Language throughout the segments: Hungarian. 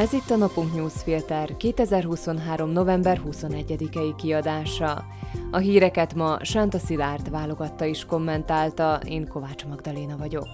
Ez itt a Napunk Newsfilter 2023. november 21-i kiadása. A híreket ma Sánta Szilárd válogatta és kommentálta, én Kovács Magdaléna vagyok.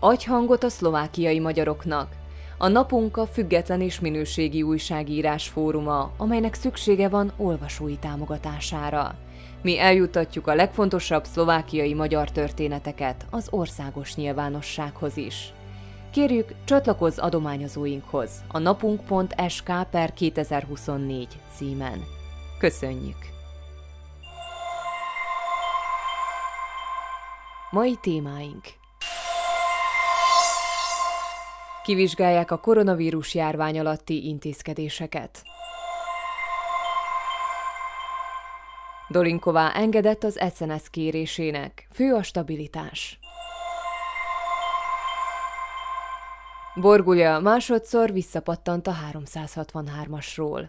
Adj hangot a szlovákiai magyaroknak. A napunk a független és minőségi újságírás fóruma, amelynek szüksége van olvasói támogatására. Mi eljuttatjuk a legfontosabb szlovákiai magyar történeteket az országos nyilvánossághoz is. Kérjük, csatlakozz adományozóinkhoz a napunk.sk per 2024 címen. Köszönjük! Mai témáink Kivizsgálják a koronavírus járvány alatti intézkedéseket. Dolinková engedett az SNS kérésének. Fő a stabilitás. Borgulja másodszor visszapattant a 363-asról.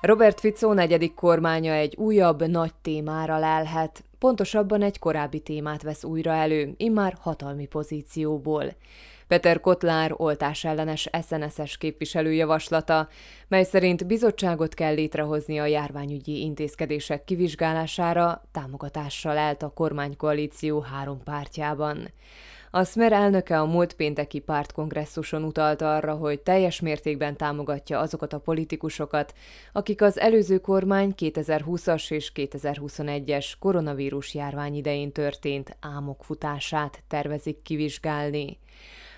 Robert Fico negyedik kormánya egy újabb nagy témára lelhet, pontosabban egy korábbi témát vesz újra elő, immár hatalmi pozícióból. Peter Kotlár oltás ellenes SNS-es képviselőjavaslata, mely szerint bizottságot kell létrehozni a járványügyi intézkedések kivizsgálására, támogatással állt a kormánykoalíció három pártjában. A Smer elnöke a múlt pénteki pártkongresszuson utalt arra, hogy teljes mértékben támogatja azokat a politikusokat, akik az előző kormány 2020-as és 2021-es koronavírus járvány idején történt álmok futását tervezik kivizsgálni.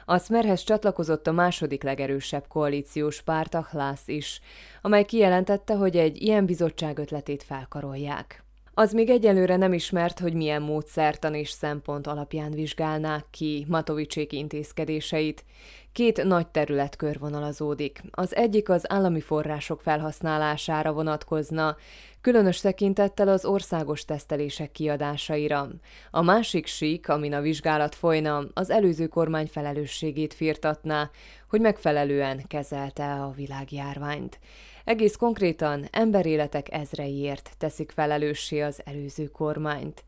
A Smerhez csatlakozott a második legerősebb koalíciós párt, a Hlász is, amely kijelentette, hogy egy ilyen bizottság ötletét felkarolják. Az még egyelőre nem ismert, hogy milyen módszertan és szempont alapján vizsgálnák ki Matovicsék intézkedéseit. Két nagy terület körvonalazódik. Az egyik az állami források felhasználására vonatkozna, különös tekintettel az országos tesztelések kiadásaira. A másik sík, amin a vizsgálat folyna, az előző kormány felelősségét firtatná, hogy megfelelően kezelte a világjárványt. Egész konkrétan emberéletek ezreiért teszik felelőssé az előző kormányt.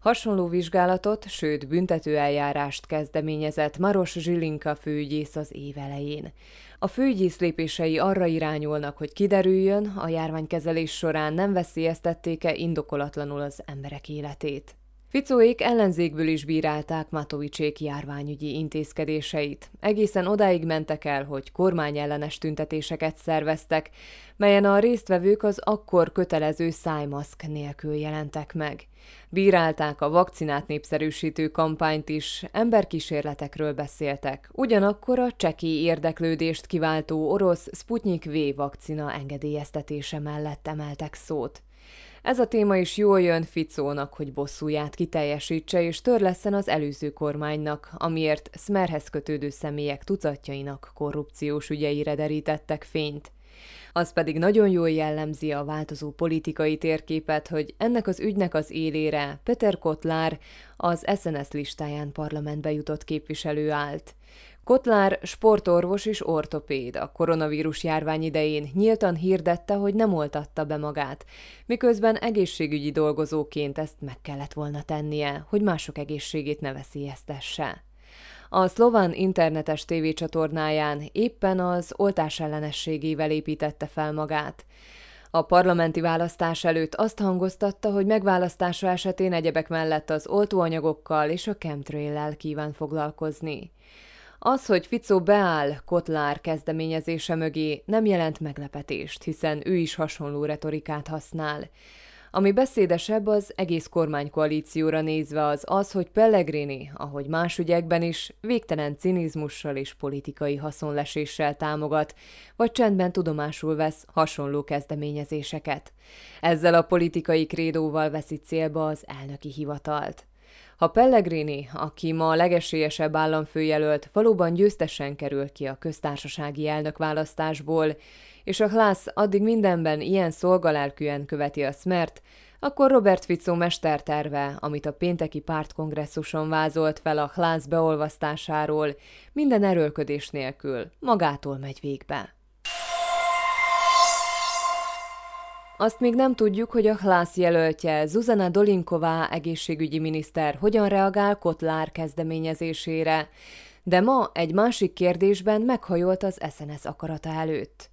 Hasonló vizsgálatot, sőt büntetőeljárást kezdeményezett Maros Zsilinka főügyész az év elején. A főügyész lépései arra irányulnak, hogy kiderüljön, a járványkezelés során nem veszélyeztették-e indokolatlanul az emberek életét. Ficóék ellenzékből is bírálták Matovicsék járványügyi intézkedéseit. Egészen odáig mentek el, hogy kormányellenes tüntetéseket szerveztek, melyen a résztvevők az akkor kötelező szájmaszk nélkül jelentek meg. Bírálták a vakcinát népszerűsítő kampányt is, emberkísérletekről beszéltek, ugyanakkor a cseki érdeklődést kiváltó orosz Sputnik V vakcina engedélyeztetése mellett emeltek szót. Ez a téma is jól jön Ficónak, hogy bosszúját kiteljesítse és törleszen az előző kormánynak, amiért Smerhez kötődő személyek tucatjainak korrupciós ügyeire derítettek fényt. Az pedig nagyon jól jellemzi a változó politikai térképet, hogy ennek az ügynek az élére Peter Kotlár az SNS listáján parlamentbe jutott képviselő állt. Kotlár sportorvos és ortopéd a koronavírus járvány idején nyíltan hirdette, hogy nem oltatta be magát, miközben egészségügyi dolgozóként ezt meg kellett volna tennie, hogy mások egészségét ne veszélyeztesse. A szlován internetes tévécsatornáján éppen az oltás ellenességével építette fel magát. A parlamenti választás előtt azt hangoztatta, hogy megválasztása esetén egyebek mellett az oltóanyagokkal és a chemtrail kíván foglalkozni. Az, hogy Ficó beáll Kotlár kezdeményezése mögé, nem jelent meglepetést, hiszen ő is hasonló retorikát használ. Ami beszédesebb az egész kormánykoalícióra nézve az az, hogy Pellegrini, ahogy más ügyekben is, végtelen cinizmussal és politikai haszonleséssel támogat, vagy csendben tudomásul vesz hasonló kezdeményezéseket. Ezzel a politikai krédóval veszi célba az elnöki hivatalt. Ha Pellegrini, aki ma a legesélyesebb államfőjelölt, valóban győztesen kerül ki a köztársasági elnökválasztásból, és a Hlász addig mindenben ilyen szolgalelkűen követi a Smert, akkor Robert Fico mesterterve, amit a pénteki pártkongresszuson vázolt fel a Hlász beolvasztásáról, minden erőlködés nélkül magától megy végbe. Azt még nem tudjuk, hogy a Hlász jelöltje Zuzana Dolinková egészségügyi miniszter hogyan reagál Kotlár kezdeményezésére, de ma egy másik kérdésben meghajolt az SNS akarata előtt.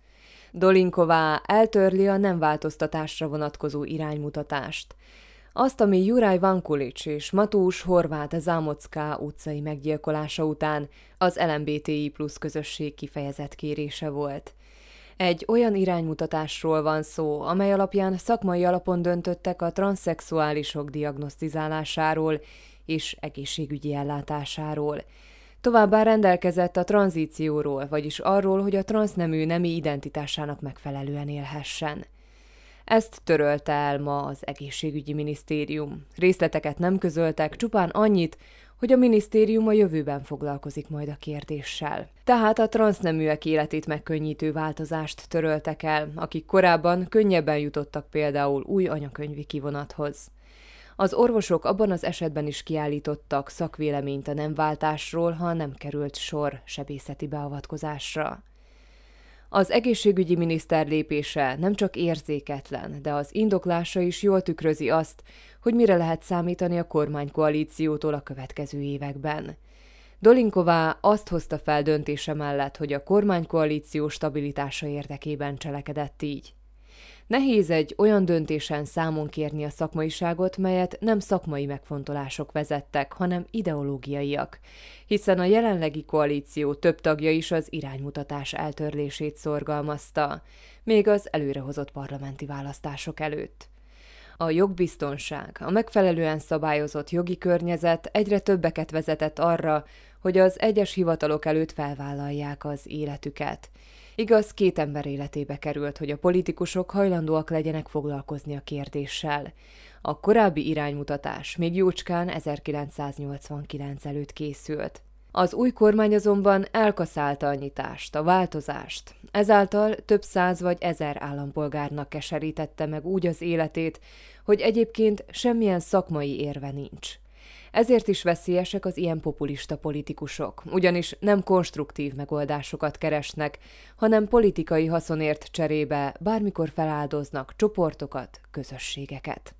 Dolinková eltörli a nem változtatásra vonatkozó iránymutatást. Azt, ami Juraj Vankulics és Matús Horváth Zámocká utcai meggyilkolása után az LMBTI plusz közösség kifejezett kérése volt. Egy olyan iránymutatásról van szó, amely alapján szakmai alapon döntöttek a transzexuálisok diagnosztizálásáról és egészségügyi ellátásáról. Továbbá rendelkezett a tranzícióról, vagyis arról, hogy a transznemű nemi identitásának megfelelően élhessen. Ezt törölte el ma az egészségügyi minisztérium. Részleteket nem közöltek, csupán annyit, hogy a minisztérium a jövőben foglalkozik majd a kérdéssel. Tehát a transzneműek életét megkönnyítő változást töröltek el, akik korábban könnyebben jutottak például új anyakönyvi kivonathoz. Az orvosok abban az esetben is kiállítottak szakvéleményt a nemváltásról, ha nem került sor sebészeti beavatkozásra. Az egészségügyi miniszter lépése nem csak érzéketlen, de az indoklása is jól tükrözi azt, hogy mire lehet számítani a kormánykoalíciótól a következő években. Dolinková azt hozta fel döntése mellett, hogy a kormánykoalíció stabilitása érdekében cselekedett így. Nehéz egy olyan döntésen számon kérni a szakmaiságot, melyet nem szakmai megfontolások vezettek, hanem ideológiaiak, hiszen a jelenlegi koalíció több tagja is az iránymutatás eltörlését szorgalmazta, még az előrehozott parlamenti választások előtt. A jogbiztonság, a megfelelően szabályozott jogi környezet egyre többeket vezetett arra, hogy az egyes hivatalok előtt felvállalják az életüket, Igaz, két ember életébe került, hogy a politikusok hajlandóak legyenek foglalkozni a kérdéssel. A korábbi iránymutatás még jócskán 1989 előtt készült. Az új kormány azonban elkaszálta a nyitást, a változást. Ezáltal több száz vagy ezer állampolgárnak keserítette meg úgy az életét, hogy egyébként semmilyen szakmai érve nincs. Ezért is veszélyesek az ilyen populista politikusok, ugyanis nem konstruktív megoldásokat keresnek, hanem politikai haszonért cserébe bármikor feláldoznak csoportokat, közösségeket.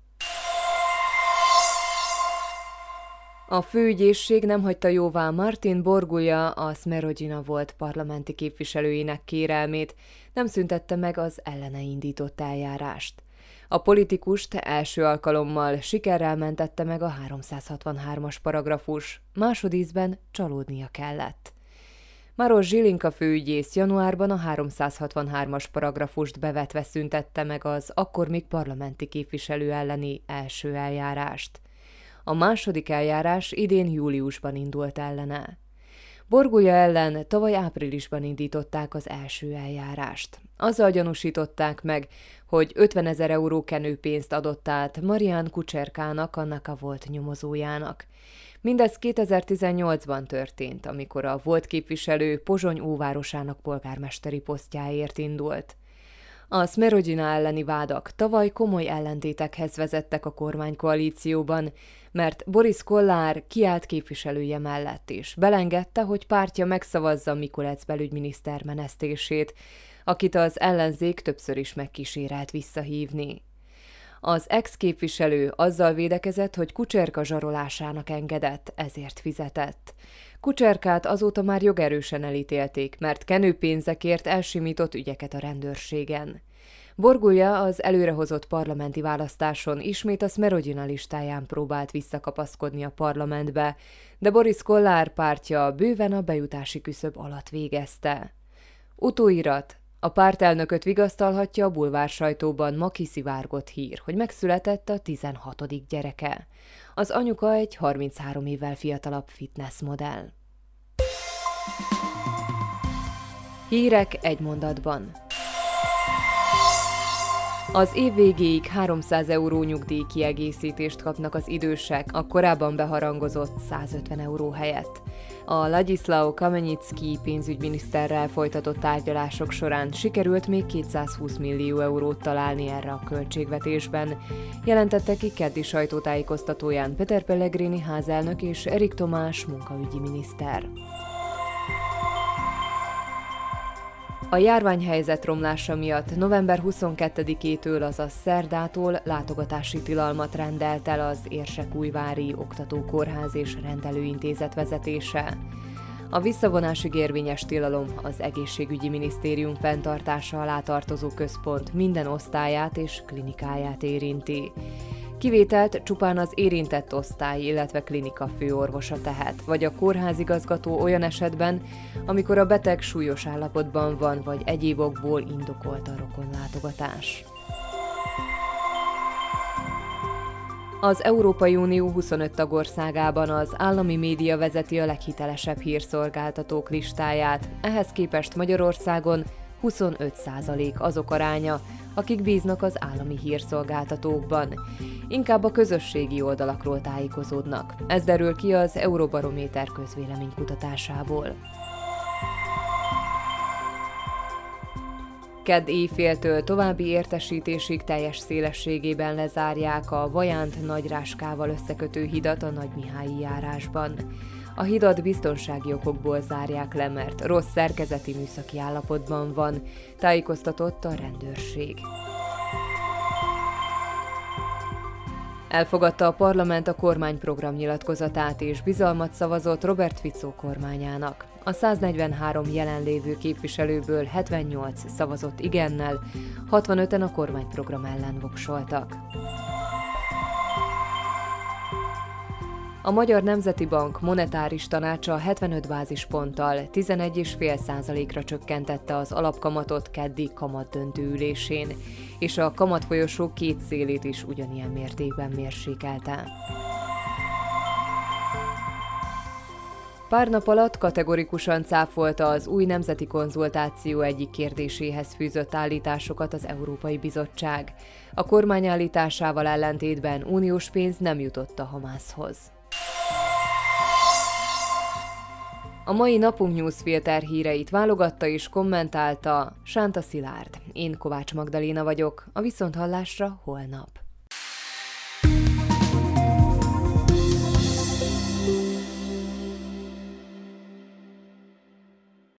A főügyészség nem hagyta jóvá Martin Borgulja, a Smerodina volt parlamenti képviselőjének kérelmét, nem szüntette meg az ellene indított eljárást. A politikust első alkalommal sikerrel mentette meg a 363-as paragrafus, másodízben csalódnia kellett. Maros Zsilinka főügyész januárban a 363-as paragrafust bevetve szüntette meg az akkor még parlamenti képviselő elleni első eljárást. A második eljárás idén júliusban indult ellene. Borgulja ellen tavaly áprilisban indították az első eljárást. Azzal gyanúsították meg, hogy 50 ezer euró kenőpénzt adott át Marian Kucserkának, annak a volt nyomozójának. Mindez 2018-ban történt, amikor a volt képviselő Pozsony óvárosának polgármesteri posztjáért indult. A Smerodina elleni vádak tavaly komoly ellentétekhez vezettek a kormánykoalícióban, mert Boris Kollár kiállt képviselője mellett is. Belengedte, hogy pártja megszavazza Mikulec belügyminiszter menesztését, akit az ellenzék többször is megkísérelt visszahívni. Az ex-képviselő azzal védekezett, hogy Kucserka zsarolásának engedett, ezért fizetett. Kucserkát azóta már jogerősen elítélték, mert kenőpénzekért elsimított ügyeket a rendőrségen. Borgulja az előrehozott parlamenti választáson ismét a Smerodina listáján próbált visszakapaszkodni a parlamentbe, de Boris Kollár pártja bőven a bejutási küszöb alatt végezte. Utóirat a pártelnököt vigasztalhatja a bulvár sajtóban ma kiszivárgott hír, hogy megszületett a 16. gyereke. Az anyuka egy 33 évvel fiatalabb fitness modell. Hírek egy mondatban. Az év végéig 300 euró nyugdíj kiegészítést kapnak az idősek a korábban beharangozott 150 euró helyett. A Ladislao Kamenyicki pénzügyminiszterrel folytatott tárgyalások során sikerült még 220 millió eurót találni erre a költségvetésben, jelentette ki keddi sajtótájékoztatóján Peter Pellegrini házelnök és Erik Tomás munkaügyi miniszter. A járványhelyzet romlása miatt november 22-től, azaz szerdától látogatási tilalmat rendelt el az Érsekújvári Oktatókórház és Rendelőintézet vezetése. A visszavonásig érvényes tilalom az egészségügyi minisztérium fenntartása alá tartozó központ minden osztályát és klinikáját érinti. Kivételt csupán az érintett osztály, illetve klinika főorvosa tehet, vagy a kórházigazgató olyan esetben, amikor a beteg súlyos állapotban van, vagy egyéb okból indokolt a rokonlátogatás. Az Európai Unió 25 tagországában az állami média vezeti a leghitelesebb hírszolgáltatók listáját, ehhez képest Magyarországon 25% azok aránya, akik bíznak az állami hírszolgáltatókban. Inkább a közösségi oldalakról tájékozódnak. Ez derül ki az Euróbarométer közvéleménykutatásából. Kedd éjféltől további értesítésig teljes szélességében lezárják a Vajánt Nagyráskával összekötő hidat a Nagymihályi járásban. A hidat biztonsági okokból zárják le, mert rossz szerkezeti műszaki állapotban van, tájékoztatott a rendőrség. Elfogadta a parlament a kormányprogram nyilatkozatát és bizalmat szavazott Robert Fico kormányának. A 143 jelenlévő képviselőből 78 szavazott igennel, 65-en a kormányprogram ellen voksoltak. A Magyar Nemzeti Bank monetáris tanácsa 75 bázisponttal 11,5%-ra csökkentette az alapkamatot keddi kamatdöntő ülésén, és a kamatfolyosó két szélét is ugyanilyen mértékben mérsékelte. Pár nap alatt kategorikusan cáfolta az új nemzeti konzultáció egyik kérdéséhez fűzött állításokat az Európai Bizottság. A kormány állításával ellentétben uniós pénz nem jutott a Hamászhoz. A mai napunk newsfilter híreit válogatta és kommentálta Sánta Szilárd. Én Kovács Magdaléna vagyok, a Viszonthallásra holnap.